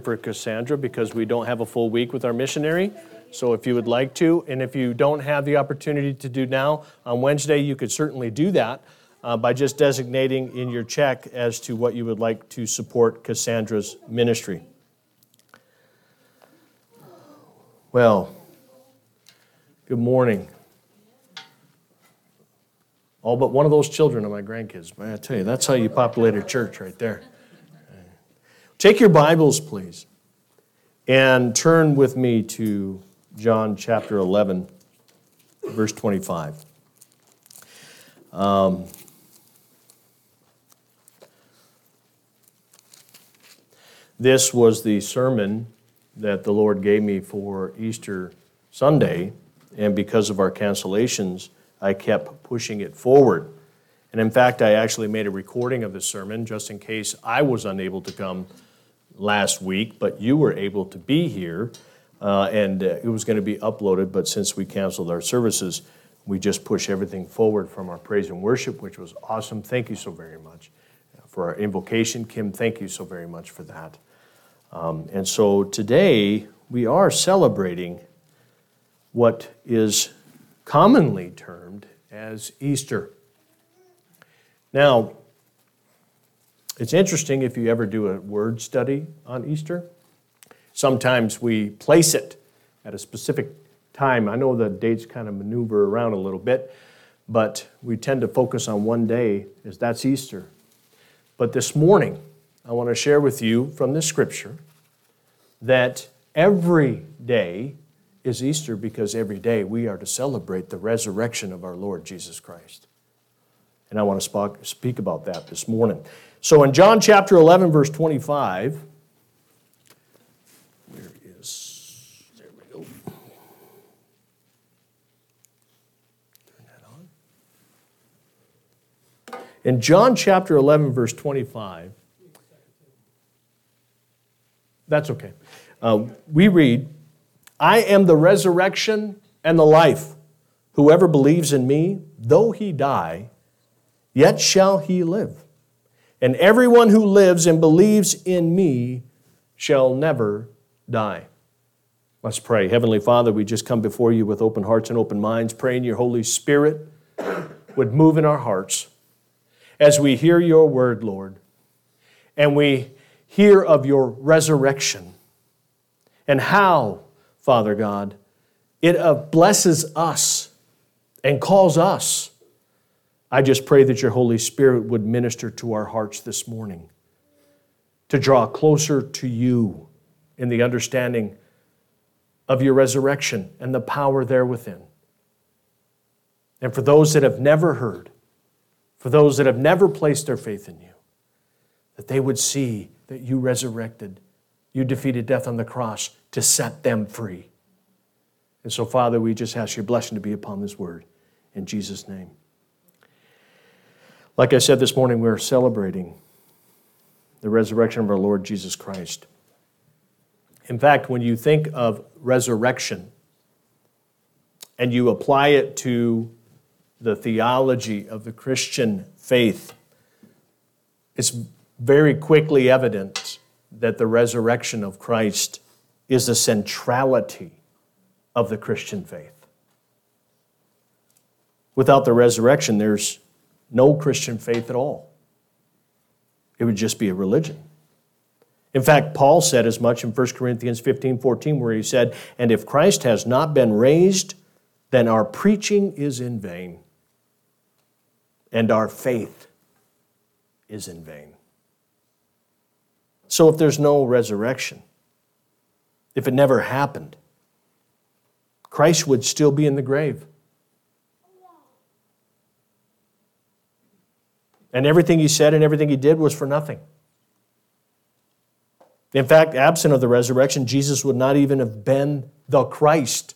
for Cassandra because we don't have a full week with our missionary. So if you would like to, and if you don't have the opportunity to do now, on Wednesday you could certainly do that uh, by just designating in your check as to what you would like to support Cassandra's ministry. Well, good morning. All but one of those children are my grandkids. Man, I tell you, that's how you populate a church right there. Take your Bibles, please, and turn with me to John chapter 11, verse 25. Um, this was the sermon that the Lord gave me for Easter Sunday, and because of our cancellations, I kept pushing it forward. And in fact, I actually made a recording of the sermon just in case I was unable to come last week, but you were able to be here, uh, and uh, it was going to be uploaded. But since we canceled our services, we just push everything forward from our praise and worship, which was awesome. Thank you so very much for our invocation. Kim, thank you so very much for that. Um, and so today we are celebrating what is commonly termed as Easter. Now, it's interesting if you ever do a word study on Easter. Sometimes we place it at a specific time. I know the dates kind of maneuver around a little bit, but we tend to focus on one day as that's Easter. But this morning, I want to share with you from the scripture that every day is Easter because every day we are to celebrate the resurrection of our Lord Jesus Christ. And I want to speak about that this morning. So in John chapter 11, verse 25, where is, there we go. Turn that on. In John chapter 11, verse 25, that's okay. Uh, we read, I am the resurrection and the life. Whoever believes in me, though he die, yet shall he live and everyone who lives and believes in me shall never die. Let's pray. Heavenly Father, we just come before you with open hearts and open minds, praying your Holy Spirit would move in our hearts as we hear your word, Lord, and we hear of your resurrection and how, Father God, it uh, blesses us and calls us I just pray that your Holy Spirit would minister to our hearts this morning to draw closer to you in the understanding of your resurrection and the power there within. And for those that have never heard, for those that have never placed their faith in you, that they would see that you resurrected, you defeated death on the cross to set them free. And so, Father, we just ask your blessing to be upon this word. In Jesus' name. Like I said this morning, we're celebrating the resurrection of our Lord Jesus Christ. In fact, when you think of resurrection and you apply it to the theology of the Christian faith, it's very quickly evident that the resurrection of Christ is the centrality of the Christian faith. Without the resurrection, there's no Christian faith at all. It would just be a religion. In fact, Paul said as much in 1 Corinthians 15 14, where he said, And if Christ has not been raised, then our preaching is in vain, and our faith is in vain. So if there's no resurrection, if it never happened, Christ would still be in the grave. And everything he said and everything he did was for nothing. In fact, absent of the resurrection, Jesus would not even have been the Christ,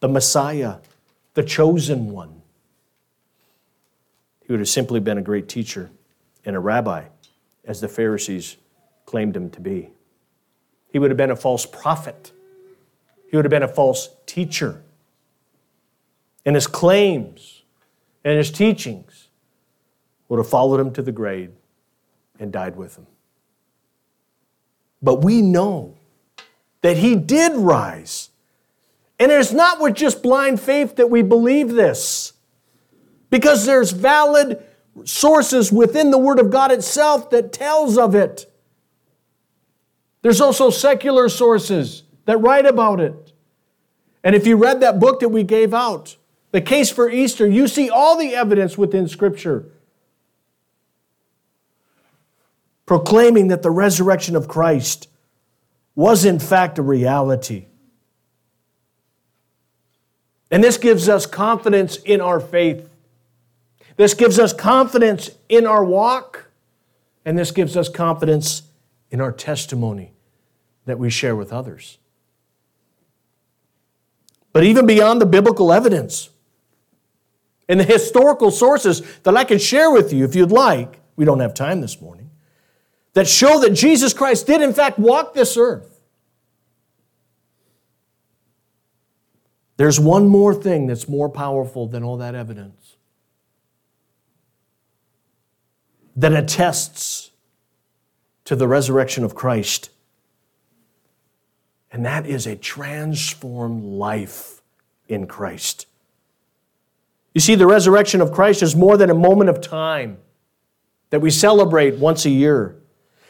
the Messiah, the chosen one. He would have simply been a great teacher and a rabbi, as the Pharisees claimed him to be. He would have been a false prophet. He would have been a false teacher. And his claims and his teachings would have followed him to the grave and died with him. But we know that he did rise. And it's not with just blind faith that we believe this, because there's valid sources within the Word of God itself that tells of it. There's also secular sources that write about it. And if you read that book that we gave out, The Case for Easter, you see all the evidence within Scripture proclaiming that the resurrection of Christ was in fact a reality. And this gives us confidence in our faith. This gives us confidence in our walk. And this gives us confidence in our testimony that we share with others. But even beyond the biblical evidence and the historical sources that I can share with you if you'd like, we don't have time this morning, that show that Jesus Christ did in fact walk this earth. There's one more thing that's more powerful than all that evidence that attests to the resurrection of Christ. And that is a transformed life in Christ. You see, the resurrection of Christ is more than a moment of time that we celebrate once a year.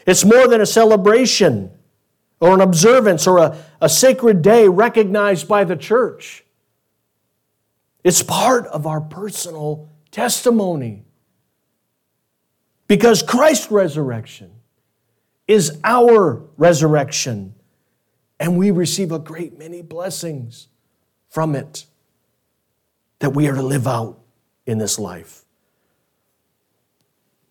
It's more than a celebration or an observance or a, a sacred day recognized by the church. It's part of our personal testimony. Because Christ's resurrection is our resurrection, and we receive a great many blessings from it that we are to live out in this life.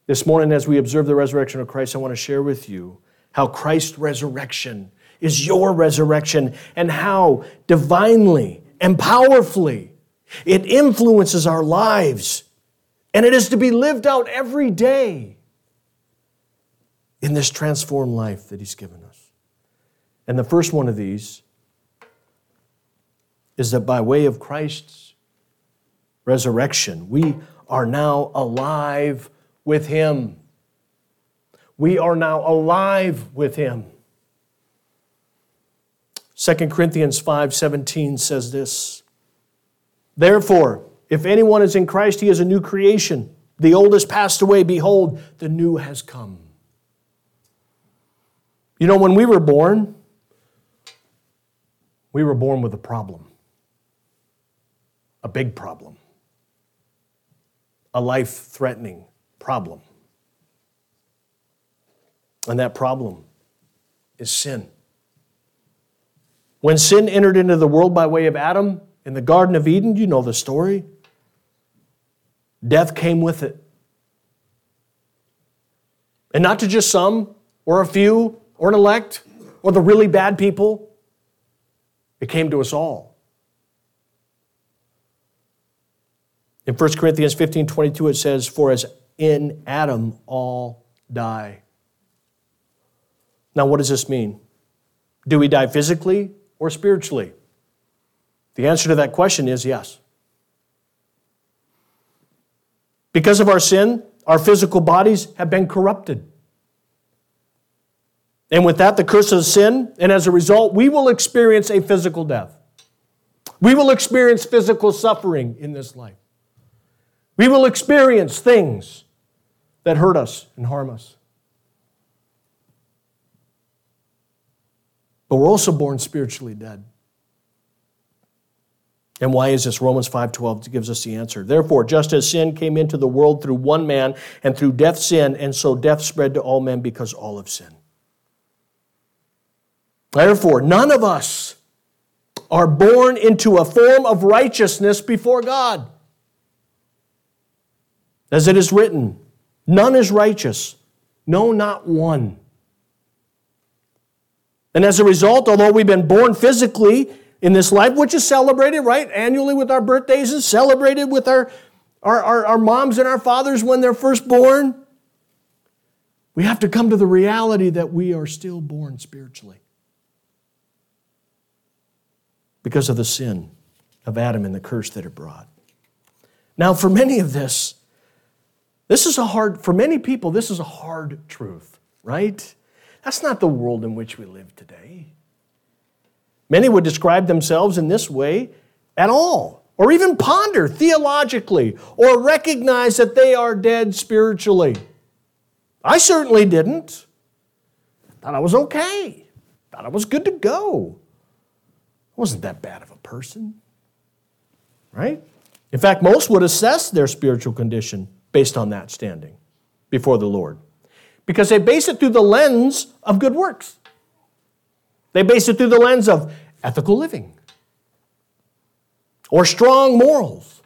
This morning, as we observe the resurrection of Christ, I want to share with you how Christ's resurrection is your resurrection and how divinely and powerfully it influences our lives. And it is to be lived out every day in this transformed life that He's given us. And the first one of these is that by way of Christ's resurrection, we are now alive with Him. We are now alive with Him. 2 Corinthians 5:17 says this. Therefore, if anyone is in Christ, he is a new creation. The old has passed away, behold, the new has come. You know, when we were born, we were born with a problem, a big problem, a life threatening problem. And that problem is sin. When sin entered into the world by way of Adam in the Garden of Eden, you know the story. Death came with it. And not to just some or a few or an elect or the really bad people, it came to us all. In 1 Corinthians 15 22, it says, For as in Adam all die. Now, what does this mean? Do we die physically or spiritually? The answer to that question is yes. Because of our sin, our physical bodies have been corrupted. And with that, the curse of sin, and as a result, we will experience a physical death. We will experience physical suffering in this life. We will experience things that hurt us and harm us. But we're also born spiritually dead. And why is this? Romans 5:12 gives us the answer. Therefore, just as sin came into the world through one man, and through death sin, and so death spread to all men because all have sinned. Therefore, none of us are born into a form of righteousness before God. As it is written, none is righteous, no, not one. And as a result, although we've been born physically in this life, which is celebrated, right, annually with our birthdays and celebrated with our, our, our, our moms and our fathers when they're first born, we have to come to the reality that we are still born spiritually because of the sin of Adam and the curse that it brought. Now, for many of this, this is a hard, for many people, this is a hard truth, right? That's not the world in which we live today. Many would describe themselves in this way at all, or even ponder theologically, or recognize that they are dead spiritually. I certainly didn't. Thought I was okay. Thought I was good to go. I wasn't that bad of a person. Right? In fact, most would assess their spiritual condition based on that standing before the Lord because they base it through the lens of good works. They base it through the lens of ethical living or strong morals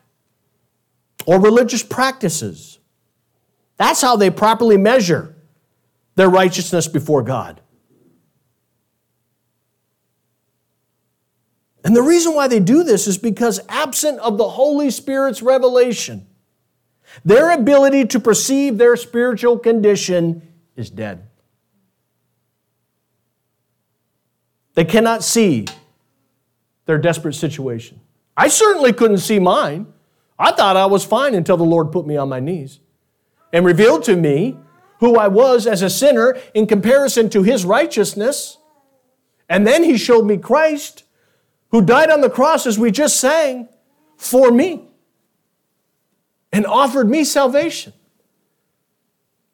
or religious practices. That's how they properly measure their righteousness before God. And the reason why they do this is because, absent of the Holy Spirit's revelation, their ability to perceive their spiritual condition is dead. They cannot see their desperate situation. I certainly couldn't see mine. I thought I was fine until the Lord put me on my knees and revealed to me who I was as a sinner in comparison to his righteousness. And then he showed me Christ, who died on the cross, as we just sang, for me and offered me salvation.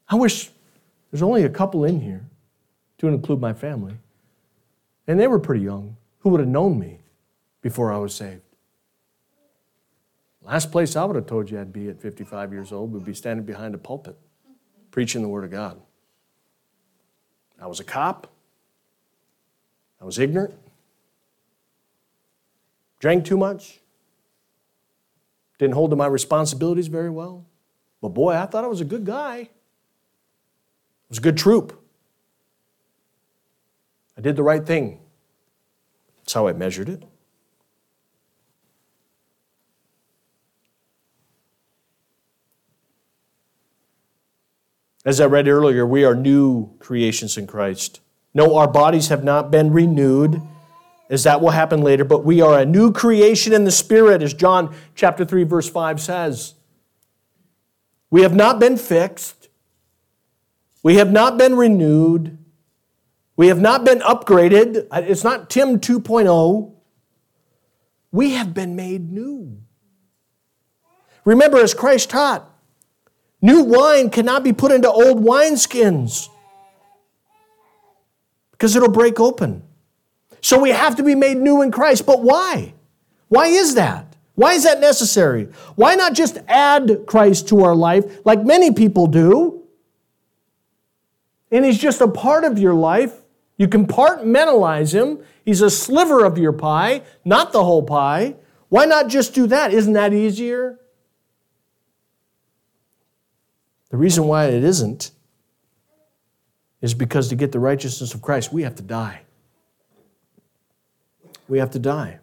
I wish there's only a couple in here, to include my family, and they were pretty young, who would have known me before I was saved. Last place I would have told you I'd be at 55 years old would be standing behind a pulpit preaching the Word of God. I was a cop. I was ignorant. Drank too much. Didn't hold to my responsibilities very well. But boy, I thought I was a good guy. It was a good troop. I did the right thing. That's how I measured it. As I read earlier, we are new creations in Christ. No, our bodies have not been renewed, as that will happen later, but we are a new creation in the Spirit, as John chapter 3, verse 5 says. We have not been fixed. We have not been renewed. We have not been upgraded. It's not Tim 2.0. We have been made new. Remember, as Christ taught, New wine cannot be put into old wineskins because it'll break open. So we have to be made new in Christ. But why? Why is that? Why is that necessary? Why not just add Christ to our life like many people do? And he's just a part of your life. You compartmentalize him. He's a sliver of your pie, not the whole pie. Why not just do that? Isn't that easier? The reason why it isn't is because to get the righteousness of Christ, we have to die. We have to die.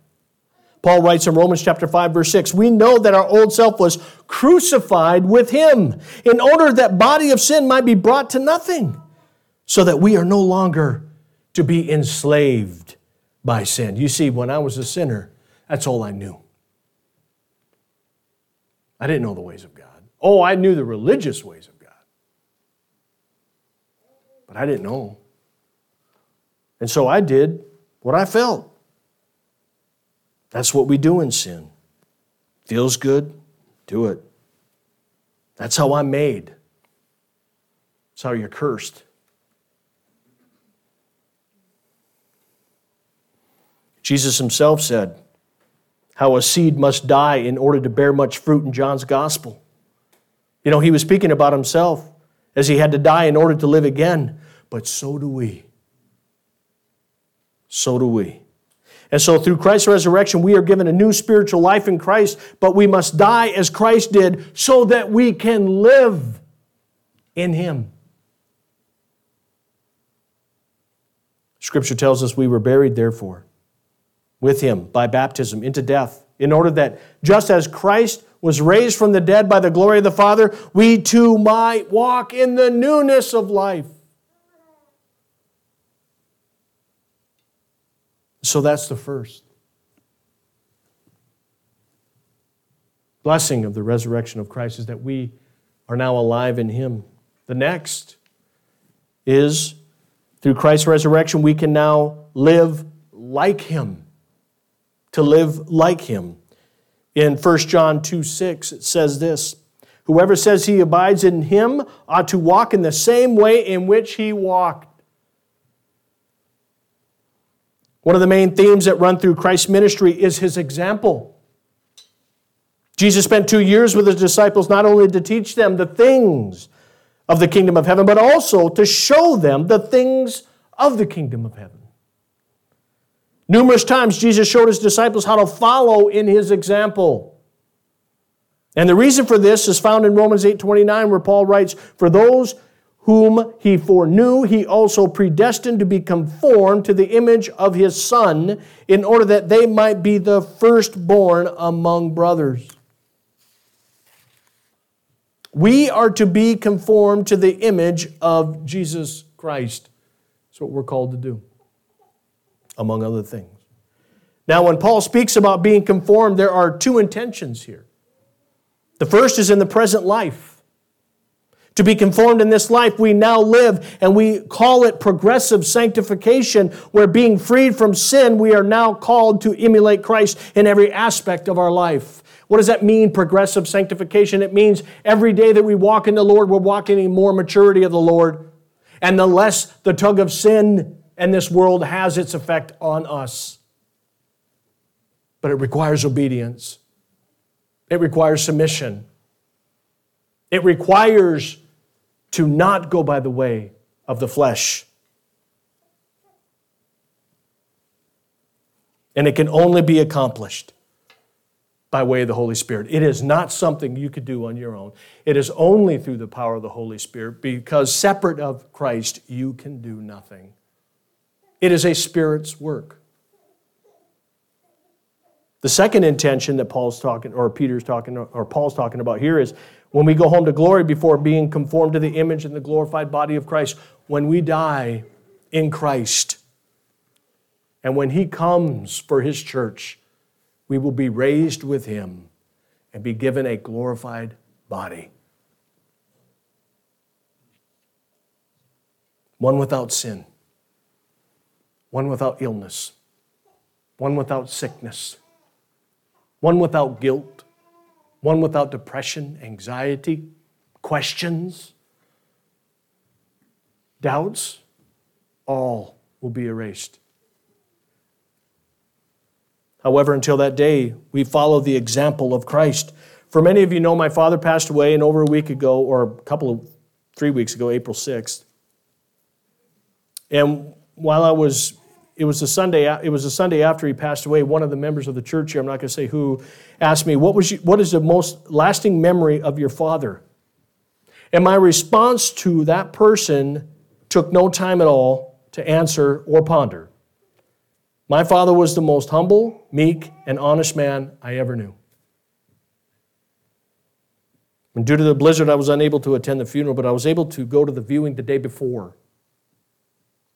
Paul writes in Romans chapter 5 verse 6, we know that our old self was crucified with him in order that body of sin might be brought to nothing, so that we are no longer to be enslaved by sin. You see, when I was a sinner, that's all I knew. I didn't know the ways of God. Oh, I knew the religious ways of God, but I didn't know. And so I did what I felt. That's what we do in sin. Feels good, do it. That's how I'm made. That's how you're cursed. Jesus himself said how a seed must die in order to bear much fruit in John's gospel. You know, he was speaking about himself as he had to die in order to live again, but so do we. So do we. And so, through Christ's resurrection, we are given a new spiritual life in Christ, but we must die as Christ did so that we can live in Him. Scripture tells us we were buried, therefore, with Him by baptism into death, in order that just as Christ was raised from the dead by the glory of the Father, we too might walk in the newness of life. So that's the first. Blessing of the resurrection of Christ is that we are now alive in Him. The next is through Christ's resurrection, we can now live like him, to live like him. In 1 John 2 6, it says this Whoever says he abides in him ought to walk in the same way in which he walked. One of the main themes that run through Christ's ministry is his example. Jesus spent two years with his disciples not only to teach them the things of the kingdom of heaven, but also to show them the things of the kingdom of heaven. Numerous times, Jesus showed his disciples how to follow in his example. And the reason for this is found in Romans 8 29, where Paul writes, For those whom he foreknew, he also predestined to be conformed to the image of his Son, in order that they might be the firstborn among brothers. We are to be conformed to the image of Jesus Christ. That's what we're called to do, among other things. Now, when Paul speaks about being conformed, there are two intentions here. The first is in the present life. To be conformed in this life we now live, and we call it progressive sanctification, where being freed from sin, we are now called to emulate Christ in every aspect of our life. What does that mean, progressive sanctification? It means every day that we walk in the Lord, we're walking in more maturity of the Lord. And the less the tug of sin and this world has its effect on us. But it requires obedience, it requires submission, it requires to not go by the way of the flesh. And it can only be accomplished by way of the Holy Spirit. It is not something you could do on your own. It is only through the power of the Holy Spirit because separate of Christ, you can do nothing. It is a Spirit's work. The second intention that Paul's talking, or Peter's talking, or Paul's talking about here is when we go home to glory before being conformed to the image and the glorified body of Christ, when we die in Christ, and when He comes for His church, we will be raised with Him and be given a glorified body. One without sin, one without illness, one without sickness, one without guilt one without depression, anxiety, questions, doubts, all will be erased. However, until that day, we follow the example of Christ. For many of you know, my father passed away, and over a week ago, or a couple of three weeks ago, April 6th. And while I was it was a Sunday. It was a Sunday after he passed away. One of the members of the church here, I'm not going to say who, asked me, "What was you, what is the most lasting memory of your father?" And my response to that person took no time at all to answer or ponder. My father was the most humble, meek, and honest man I ever knew. And due to the blizzard, I was unable to attend the funeral, but I was able to go to the viewing the day before.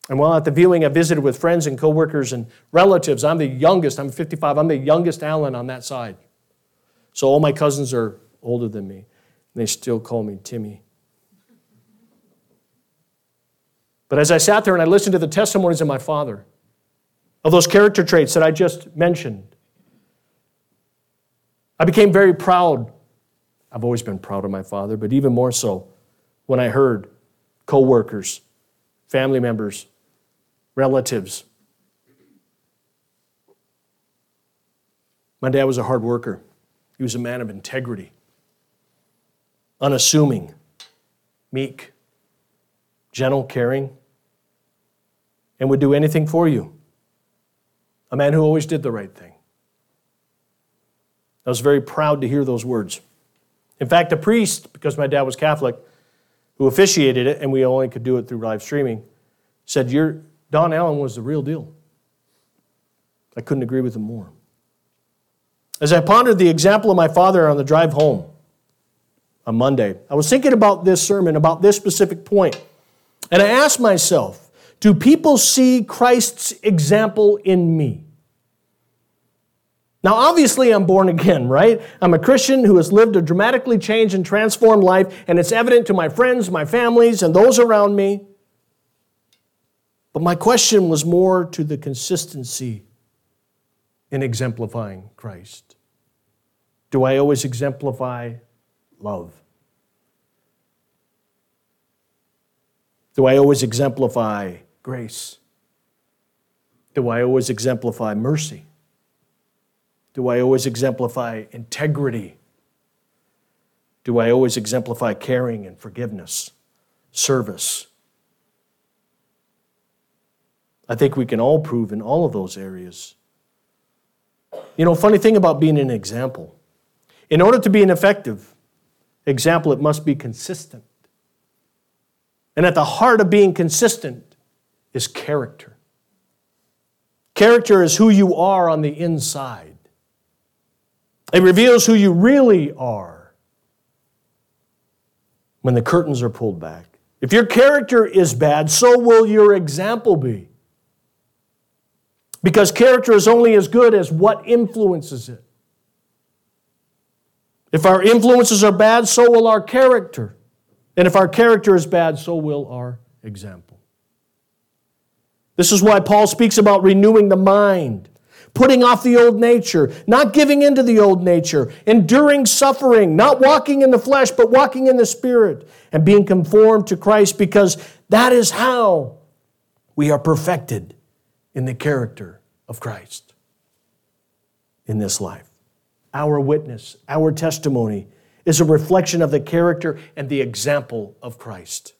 And while at the viewing, I visited with friends and coworkers and relatives. I'm the youngest, I'm 55, I'm the youngest Allen on that side. So all my cousins are older than me, and they still call me Timmy. But as I sat there and I listened to the testimonies of my father, of those character traits that I just mentioned, I became very proud. I've always been proud of my father, but even more so when I heard coworkers, family members, relatives. My dad was a hard worker. He was a man of integrity, unassuming, meek, gentle, caring, and would do anything for you. A man who always did the right thing. I was very proud to hear those words. In fact, the priest, because my dad was Catholic, who officiated it, and we only could do it through live streaming, said, You're, Don Allen was the real deal. I couldn't agree with him more. As I pondered the example of my father on the drive home on Monday, I was thinking about this sermon, about this specific point. And I asked myself, do people see Christ's example in me? Now, obviously, I'm born again, right? I'm a Christian who has lived a dramatically changed and transformed life, and it's evident to my friends, my families, and those around me. But my question was more to the consistency in exemplifying Christ? Do I always exemplify love? Do I always exemplify grace? Do I always exemplify mercy? Do I always exemplify integrity? Do I always exemplify caring and forgiveness, service? I think we can all prove in all of those areas. You know, funny thing about being an example. In order to be an effective example, it must be consistent. And at the heart of being consistent is character. Character is who you are on the inside, it reveals who you really are when the curtains are pulled back. If your character is bad, so will your example be. Because character is only as good as what influences it. If our influences are bad, so will our character. And if our character is bad, so will our example. This is why Paul speaks about renewing the mind, putting off the old nature, not giving into the old nature, enduring suffering, not walking in the flesh, but walking in the spirit, and being conformed to Christ, because that is how we are perfected in the character of Christ in this life. Our witness, our testimony, is a reflection of the character and the example of Christ.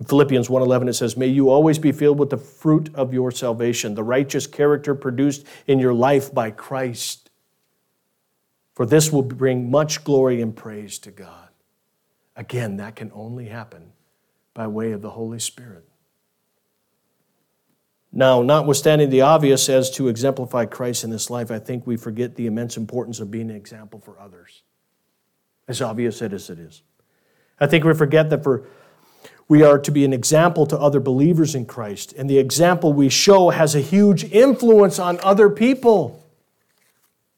In Philippians 1:11 it says, "May you always be filled with the fruit of your salvation, the righteous character produced in your life by Christ. For this will bring much glory and praise to God." Again, that can only happen by way of the Holy Spirit. Now, notwithstanding the obvious as to exemplify Christ in this life, I think we forget the immense importance of being an example for others. As obvious as it is. I think we forget that for we are to be an example to other believers in Christ, and the example we show has a huge influence on other people.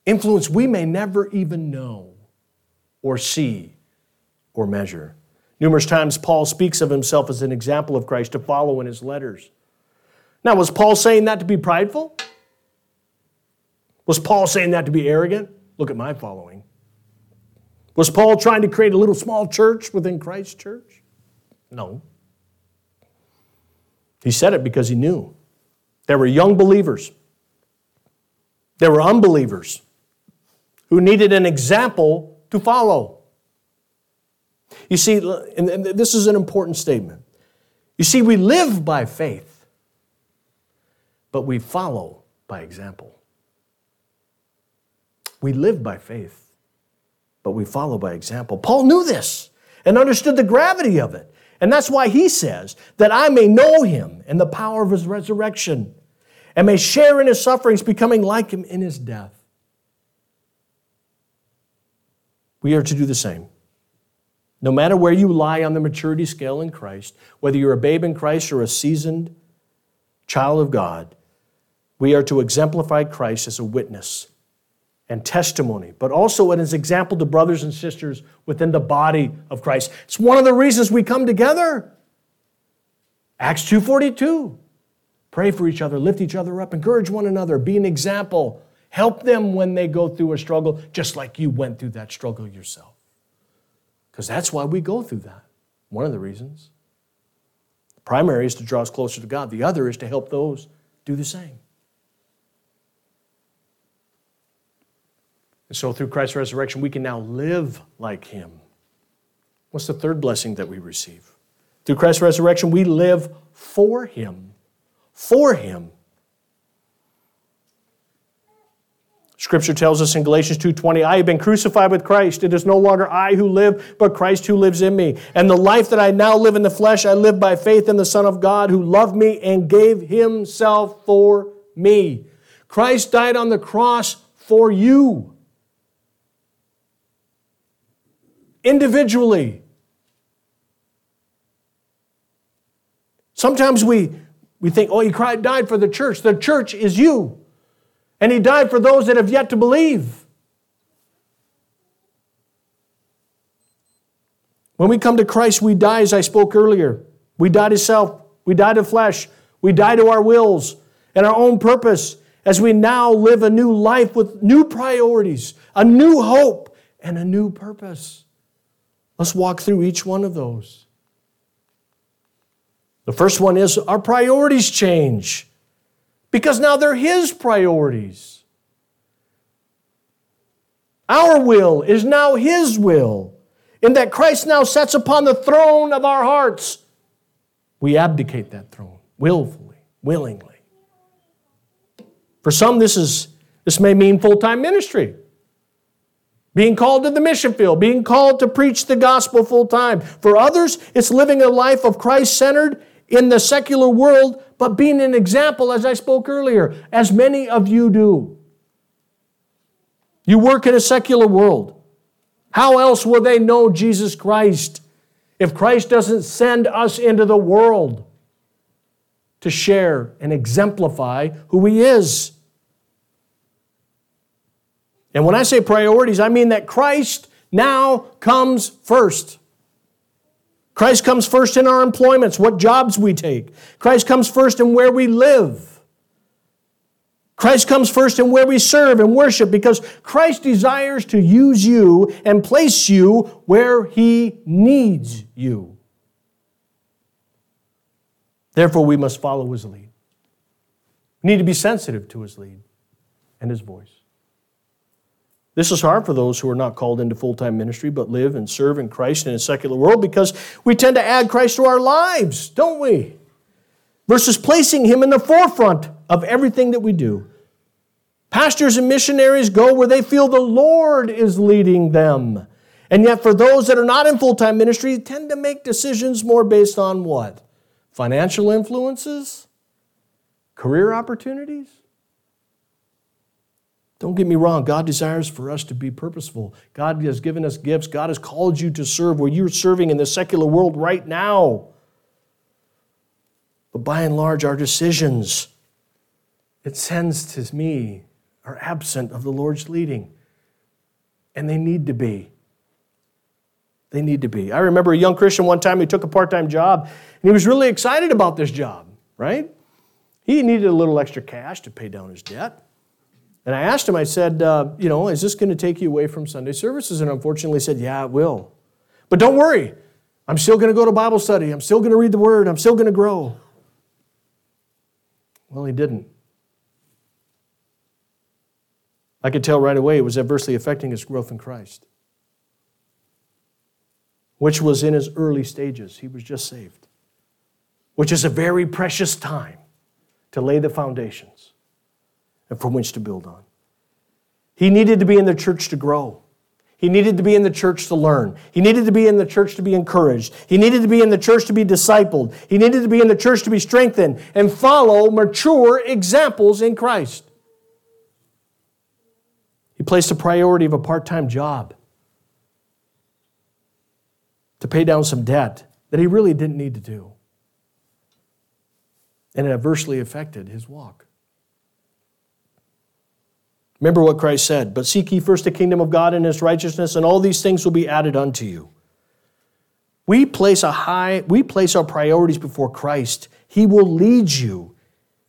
Influence we may never even know or see or measure. Numerous times, Paul speaks of himself as an example of Christ to follow in his letters. Now, was Paul saying that to be prideful? Was Paul saying that to be arrogant? Look at my following. Was Paul trying to create a little small church within Christ's church? No. He said it because he knew. There were young believers, there were unbelievers who needed an example to follow. You see, and this is an important statement. You see, we live by faith but we follow by example. We live by faith, but we follow by example. Paul knew this and understood the gravity of it. And that's why he says, that I may know him and the power of his resurrection, and may share in his sufferings, becoming like him in his death. We are to do the same. No matter where you lie on the maturity scale in Christ, whether you're a babe in Christ or a seasoned child of God, we are to exemplify Christ as a witness and testimony, but also as an example to brothers and sisters within the body of Christ. It's one of the reasons we come together. Acts 2:42. Pray for each other, lift each other up, encourage one another, be an example. Help them when they go through a struggle, just like you went through that struggle yourself. Because that's why we go through that. One of the reasons. The primary is to draw us closer to God, the other is to help those do the same. And so through Christ's resurrection, we can now live like him. What's the third blessing that we receive? Through Christ's resurrection, we live for him. For him. Scripture tells us in Galatians 2:20, I have been crucified with Christ. It is no longer I who live, but Christ who lives in me. And the life that I now live in the flesh, I live by faith in the Son of God who loved me and gave himself for me. Christ died on the cross for you. Individually. Sometimes we, we think, oh, he cried, died for the church. The church is you. And he died for those that have yet to believe. When we come to Christ, we die, as I spoke earlier. We die to self, we die to flesh, we die to our wills, and our own purpose as we now live a new life with new priorities, a new hope, and a new purpose. Let's walk through each one of those. The first one is our priorities change because now they're His priorities. Our will is now His will, in that Christ now sits upon the throne of our hearts. We abdicate that throne willfully, willingly. For some, this, is, this may mean full time ministry. Being called to the mission field, being called to preach the gospel full time. For others, it's living a life of Christ centered in the secular world, but being an example, as I spoke earlier, as many of you do. You work in a secular world. How else will they know Jesus Christ if Christ doesn't send us into the world to share and exemplify who He is? And when I say priorities, I mean that Christ now comes first. Christ comes first in our employments, what jobs we take. Christ comes first in where we live. Christ comes first in where we serve and worship because Christ desires to use you and place you where He needs you. Therefore, we must follow His lead. We need to be sensitive to His lead and His voice. This is hard for those who are not called into full time ministry but live and serve in Christ in a secular world because we tend to add Christ to our lives, don't we? Versus placing Him in the forefront of everything that we do. Pastors and missionaries go where they feel the Lord is leading them. And yet, for those that are not in full time ministry, tend to make decisions more based on what? Financial influences? Career opportunities? Don't get me wrong, God desires for us to be purposeful. God has given us gifts. God has called you to serve where you're serving in the secular world right now. But by and large, our decisions, it sends to me, are absent of the Lord's leading. And they need to be. They need to be. I remember a young Christian one time who took a part time job, and he was really excited about this job, right? He needed a little extra cash to pay down his debt. And I asked him, I said, uh, you know, is this going to take you away from Sunday services? And unfortunately, he said, yeah, it will. But don't worry, I'm still going to go to Bible study. I'm still going to read the Word. I'm still going to grow. Well, he didn't. I could tell right away it was adversely affecting his growth in Christ, which was in his early stages. He was just saved, which is a very precious time to lay the foundations and from which to build on. He needed to be in the church to grow. He needed to be in the church to learn. He needed to be in the church to be encouraged. He needed to be in the church to be discipled. He needed to be in the church to be strengthened and follow mature examples in Christ. He placed the priority of a part time job to pay down some debt that he really didn't need to do. And it adversely affected his walk. Remember what Christ said, but seek ye first the kingdom of God and his righteousness, and all these things will be added unto you. We place a high, we place our priorities before Christ. He will lead you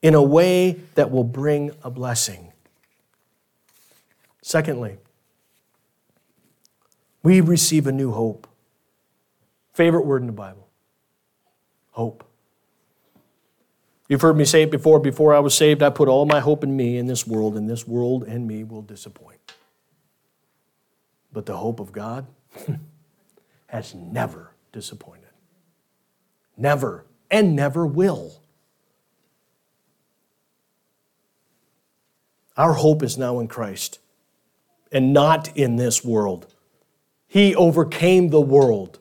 in a way that will bring a blessing. Secondly, we receive a new hope. Favorite word in the Bible hope. You've heard me say it before. Before I was saved, I put all my hope in me in this world, and this world and me will disappoint. But the hope of God has never disappointed. Never, and never will. Our hope is now in Christ and not in this world. He overcame the world,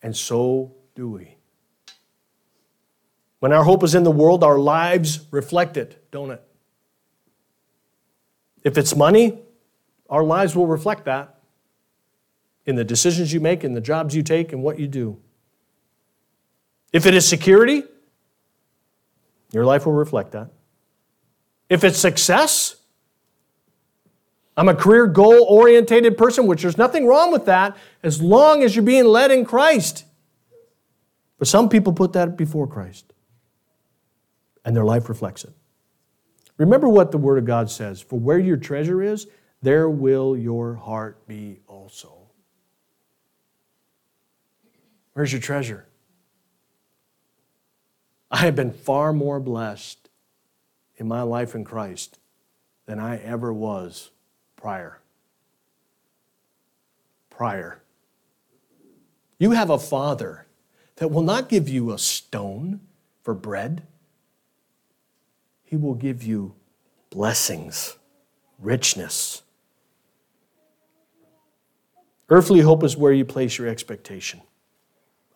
and so do we. When our hope is in the world, our lives reflect it, don't it? If it's money, our lives will reflect that in the decisions you make, in the jobs you take, and what you do. If it is security, your life will reflect that. If it's success, I'm a career goal oriented person, which there's nothing wrong with that as long as you're being led in Christ. But some people put that before Christ and their life reflects it. Remember what the Word of God says For where your treasure is, there will your heart be also. Where's your treasure? I have been far more blessed in my life in Christ than I ever was prior. Prior. You have a father that will not give you a stone for bread, he will give you blessings, richness. Earthly hope is where you place your expectation.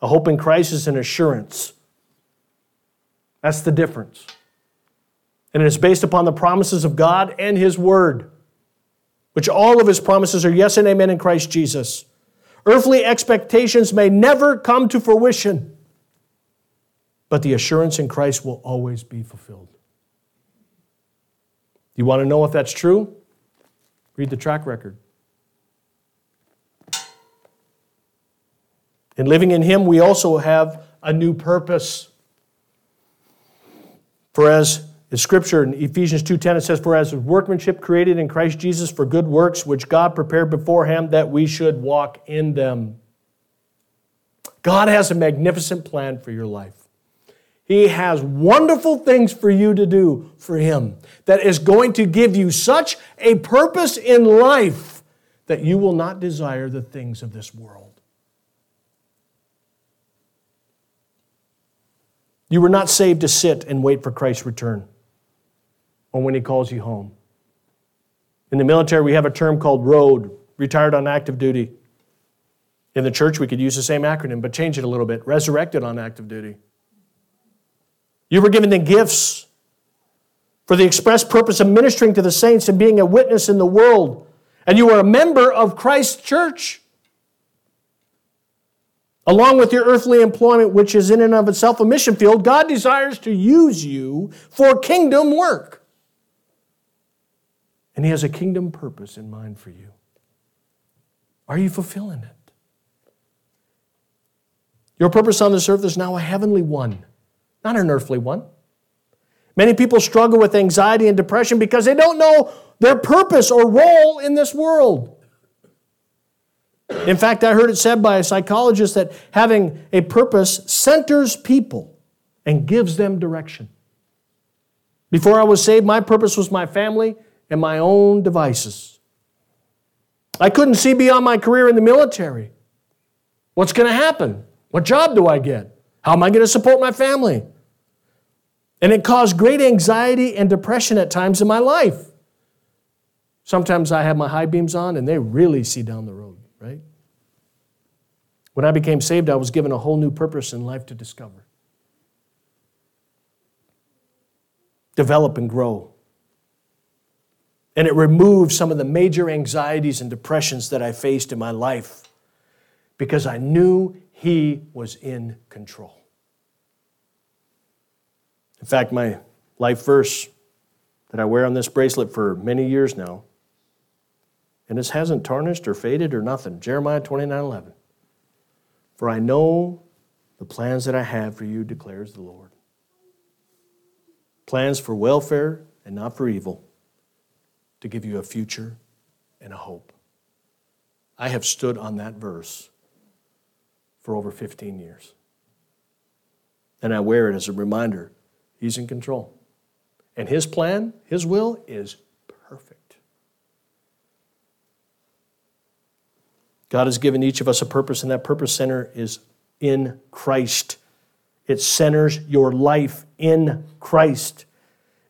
A hope in Christ is an assurance. That's the difference. And it is based upon the promises of God and His Word, which all of His promises are yes and amen in Christ Jesus. Earthly expectations may never come to fruition, but the assurance in Christ will always be fulfilled. You want to know if that's true? Read the track record. In living in Him, we also have a new purpose. For as the scripture in Ephesians 2:10 it says for as workmanship created in Christ Jesus for good works which God prepared beforehand that we should walk in them. God has a magnificent plan for your life. He has wonderful things for you to do for him that is going to give you such a purpose in life that you will not desire the things of this world. You were not saved to sit and wait for Christ's return or when He calls you home. In the military, we have a term called ROAD, retired on active duty. In the church, we could use the same acronym, but change it a little bit resurrected on active duty. You were given the gifts for the express purpose of ministering to the saints and being a witness in the world. And you are a member of Christ's church. Along with your earthly employment, which is in and of itself a mission field, God desires to use you for kingdom work. And He has a kingdom purpose in mind for you. Are you fulfilling it? Your purpose on this earth is now a heavenly one, not an earthly one. Many people struggle with anxiety and depression because they don't know their purpose or role in this world. In fact, I heard it said by a psychologist that having a purpose centers people and gives them direction. Before I was saved, my purpose was my family and my own devices. I couldn't see beyond my career in the military. What's going to happen? What job do I get? How am I going to support my family? And it caused great anxiety and depression at times in my life. Sometimes I have my high beams on and they really see down the road, right? When I became saved, I was given a whole new purpose in life to discover, develop, and grow. And it removed some of the major anxieties and depressions that I faced in my life because I knew He was in control. In fact, my life verse that I wear on this bracelet for many years now, and this hasn't tarnished or faded or nothing Jeremiah 29 11. For I know the plans that I have for you, declares the Lord. Plans for welfare and not for evil to give you a future and a hope. I have stood on that verse for over 15 years. And I wear it as a reminder He's in control. And His plan, His will is perfect. God has given each of us a purpose, and that purpose center is in Christ. It centers your life in Christ.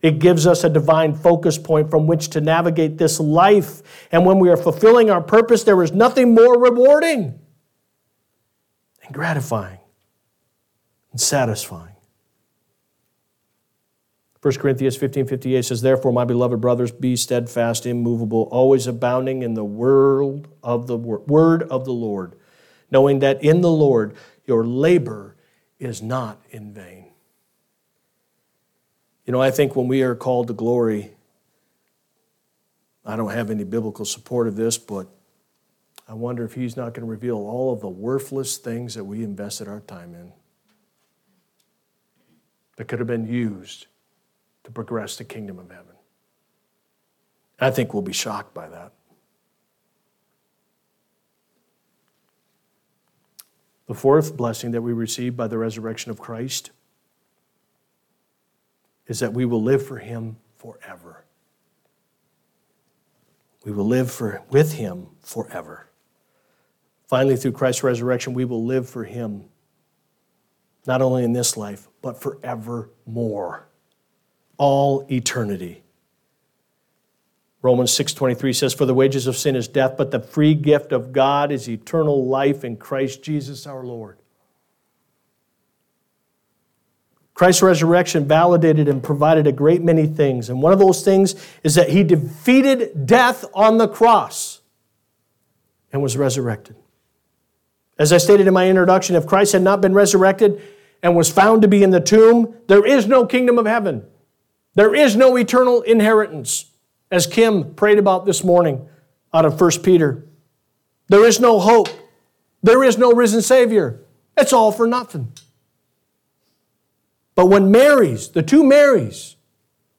It gives us a divine focus point from which to navigate this life. And when we are fulfilling our purpose, there is nothing more rewarding and gratifying and satisfying. 1 Corinthians 15 58 says, Therefore, my beloved brothers, be steadfast, immovable, always abounding in the word of the word of the Lord, knowing that in the Lord your labor is not in vain. You know, I think when we are called to glory, I don't have any biblical support of this, but I wonder if He's not going to reveal all of the worthless things that we invested our time in that could have been used to progress the kingdom of heaven. I think we'll be shocked by that. The fourth blessing that we receive by the resurrection of Christ is that we will live for Him forever. We will live for, with Him forever. Finally, through Christ's resurrection, we will live for Him, not only in this life, but forevermore, all eternity. Romans 6:23 says for the wages of sin is death but the free gift of God is eternal life in Christ Jesus our Lord. Christ's resurrection validated and provided a great many things and one of those things is that he defeated death on the cross and was resurrected. As I stated in my introduction if Christ had not been resurrected and was found to be in the tomb there is no kingdom of heaven. There is no eternal inheritance as Kim prayed about this morning out of 1 Peter. There is no hope. There is no risen Savior. It's all for nothing. But when Marys, the two Marys,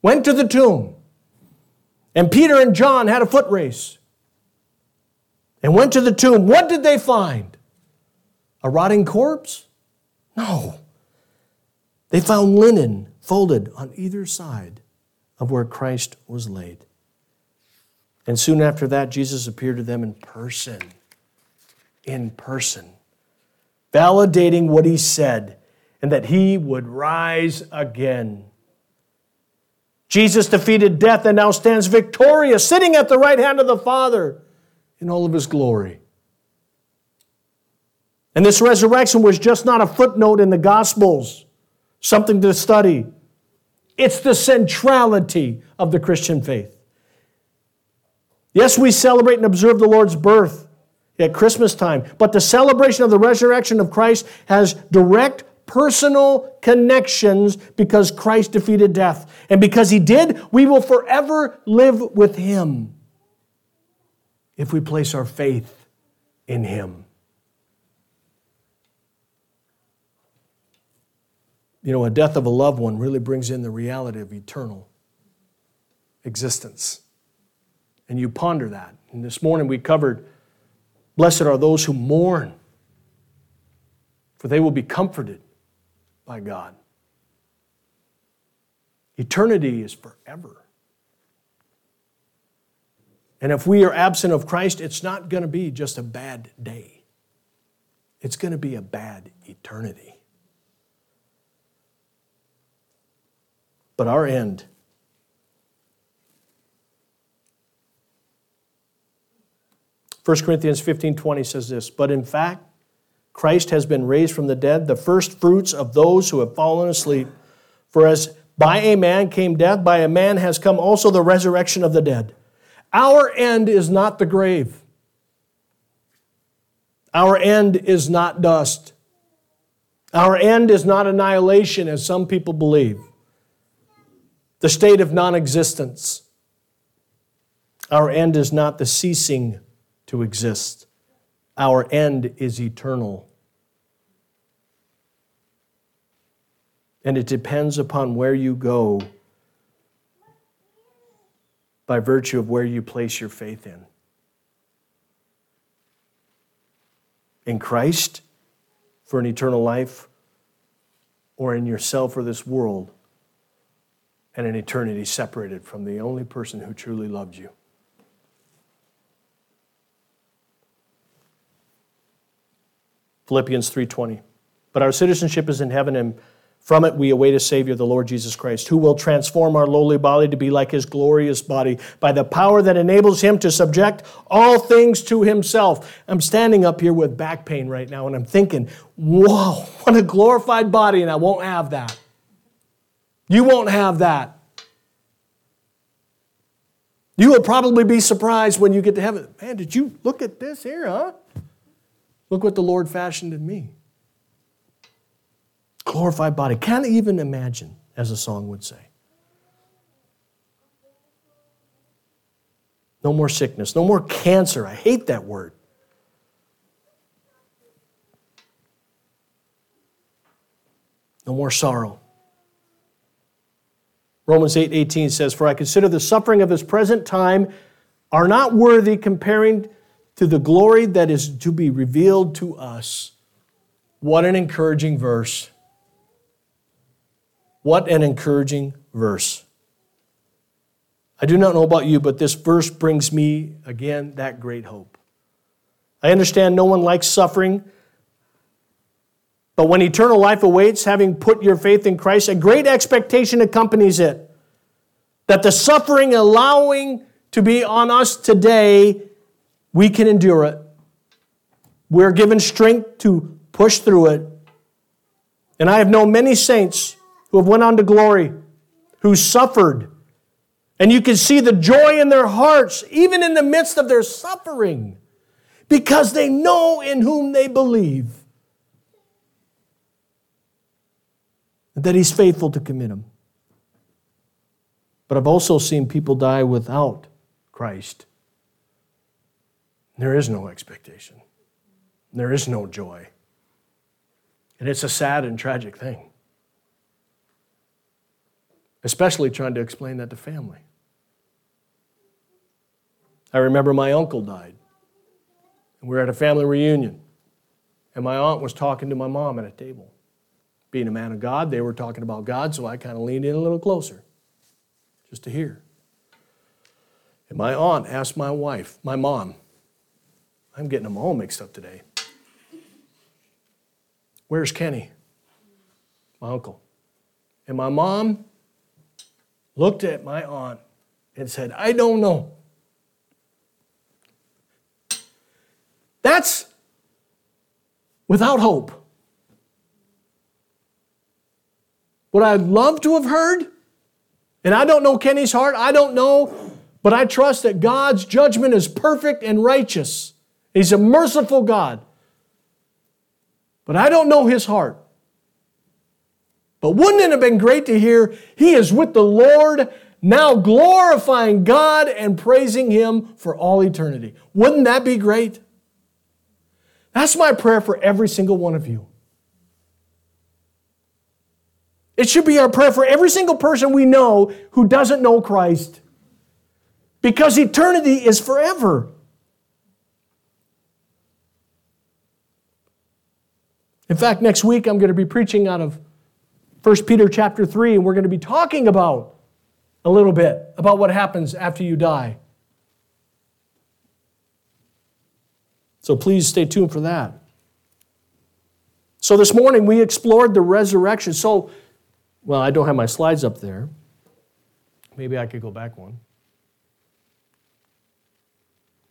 went to the tomb, and Peter and John had a foot race and went to the tomb, what did they find? A rotting corpse? No. They found linen folded on either side of where Christ was laid. And soon after that, Jesus appeared to them in person. In person. Validating what he said and that he would rise again. Jesus defeated death and now stands victorious, sitting at the right hand of the Father in all of his glory. And this resurrection was just not a footnote in the Gospels, something to study. It's the centrality of the Christian faith. Yes, we celebrate and observe the Lord's birth at Christmas time, but the celebration of the resurrection of Christ has direct personal connections because Christ defeated death. And because he did, we will forever live with him if we place our faith in him. You know, a death of a loved one really brings in the reality of eternal existence and you ponder that. And this morning we covered Blessed are those who mourn, for they will be comforted by God. Eternity is forever. And if we are absent of Christ, it's not going to be just a bad day, it's going to be a bad eternity. But our end 1 Corinthians 15 20 says this, but in fact, Christ has been raised from the dead, the first fruits of those who have fallen asleep. For as by a man came death, by a man has come also the resurrection of the dead. Our end is not the grave. Our end is not dust. Our end is not annihilation, as some people believe, the state of non existence. Our end is not the ceasing to exist. Our end is eternal. And it depends upon where you go by virtue of where you place your faith in. In Christ for an eternal life, or in yourself or this world and an eternity separated from the only person who truly loved you. Philippians 3:20. But our citizenship is in heaven and from it we await a savior the Lord Jesus Christ who will transform our lowly body to be like his glorious body by the power that enables him to subject all things to himself. I'm standing up here with back pain right now and I'm thinking, "Whoa, what a glorified body and I won't have that." You won't have that. You will probably be surprised when you get to heaven. Man, did you look at this here, huh? Look what the Lord fashioned in me. Glorified body. Can't even imagine, as a song would say. No more sickness, no more cancer. I hate that word. No more sorrow. Romans 8 18 says, For I consider the suffering of this present time are not worthy comparing to the glory that is to be revealed to us. What an encouraging verse. What an encouraging verse. I do not know about you, but this verse brings me, again, that great hope. I understand no one likes suffering, but when eternal life awaits, having put your faith in Christ, a great expectation accompanies it that the suffering allowing to be on us today, we can endure it. We're given strength to push through it. And I have known many saints who have went on to glory, who suffered. And you can see the joy in their hearts, even in the midst of their suffering, because they know in whom they believe. That he's faithful to commit them. But I've also seen people die without Christ. There is no expectation, there is no joy. And it's a sad and tragic thing, especially trying to explain that to family. I remember my uncle died, and we were at a family reunion, and my aunt was talking to my mom at a table. Being a man of God, they were talking about God, so I kind of leaned in a little closer just to hear. And my aunt asked my wife, my mom, I'm getting them all mixed up today. Where's Kenny? My uncle. And my mom looked at my aunt and said, I don't know. That's without hope. Would I'd love to have heard? And I don't know Kenny's heart, I don't know, but I trust that God's judgment is perfect and righteous. He's a merciful God. But I don't know his heart. But wouldn't it have been great to hear he is with the Lord, now glorifying God and praising him for all eternity? Wouldn't that be great? That's my prayer for every single one of you. It should be our prayer for every single person we know who doesn't know Christ. Because eternity is forever. In fact, next week I'm going to be preaching out of 1 Peter chapter 3, and we're going to be talking about a little bit about what happens after you die. So please stay tuned for that. So this morning we explored the resurrection. So well, I don't have my slides up there. Maybe I could go back one.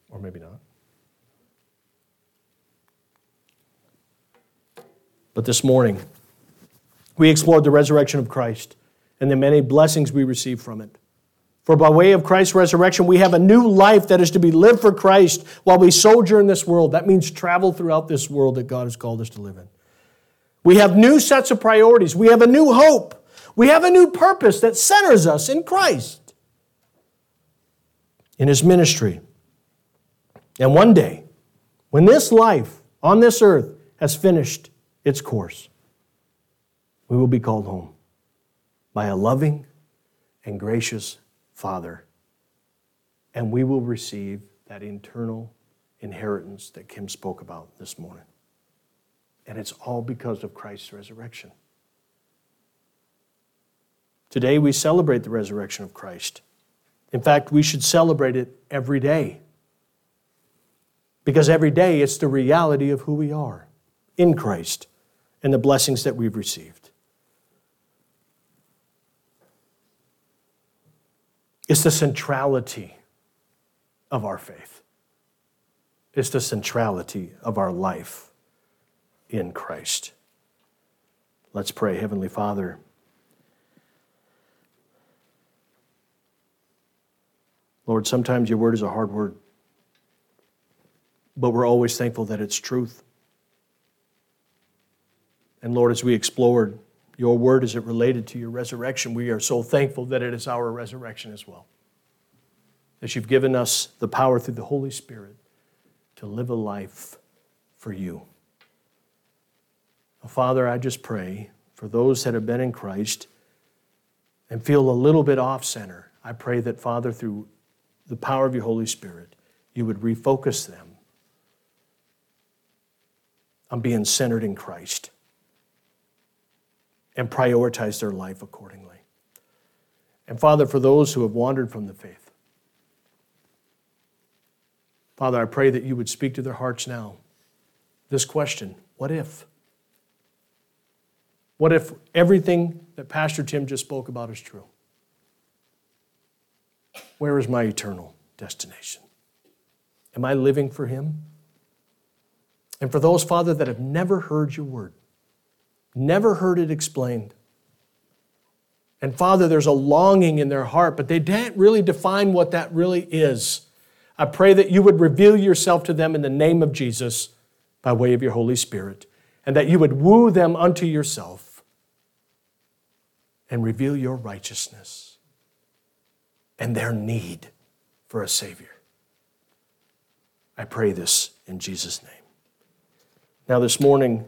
Or maybe not. But this morning, we explored the resurrection of Christ and the many blessings we receive from it. For by way of Christ's resurrection, we have a new life that is to be lived for Christ while we sojourn in this world. That means travel throughout this world that God has called us to live in. We have new sets of priorities. We have a new hope. We have a new purpose that centers us in Christ, in His ministry. And one day, when this life on this earth has finished its course, we will be called home by a loving and gracious Father. And we will receive that eternal inheritance that Kim spoke about this morning. And it's all because of Christ's resurrection. Today we celebrate the resurrection of Christ. In fact, we should celebrate it every day. Because every day it's the reality of who we are in Christ and the blessings that we've received. It's the centrality of our faith, it's the centrality of our life in Christ. Let's pray, Heavenly Father. Lord, sometimes your word is a hard word, but we're always thankful that it's truth. And Lord, as we explored your word as it related to your resurrection, we are so thankful that it is our resurrection as well. That you've given us the power through the Holy Spirit to live a life for you. Father, I just pray for those that have been in Christ and feel a little bit off center, I pray that, Father, through the power of your Holy Spirit, you would refocus them on being centered in Christ and prioritize their life accordingly. And Father, for those who have wandered from the faith, Father, I pray that you would speak to their hearts now. This question what if? What if everything that Pastor Tim just spoke about is true? Where is my eternal destination? Am I living for Him? And for those, Father, that have never heard your word, never heard it explained, and Father, there's a longing in their heart, but they can't really define what that really is. I pray that you would reveal yourself to them in the name of Jesus by way of your Holy Spirit, and that you would woo them unto yourself and reveal your righteousness and their need for a Savior. I pray this in Jesus' name. Now, this morning,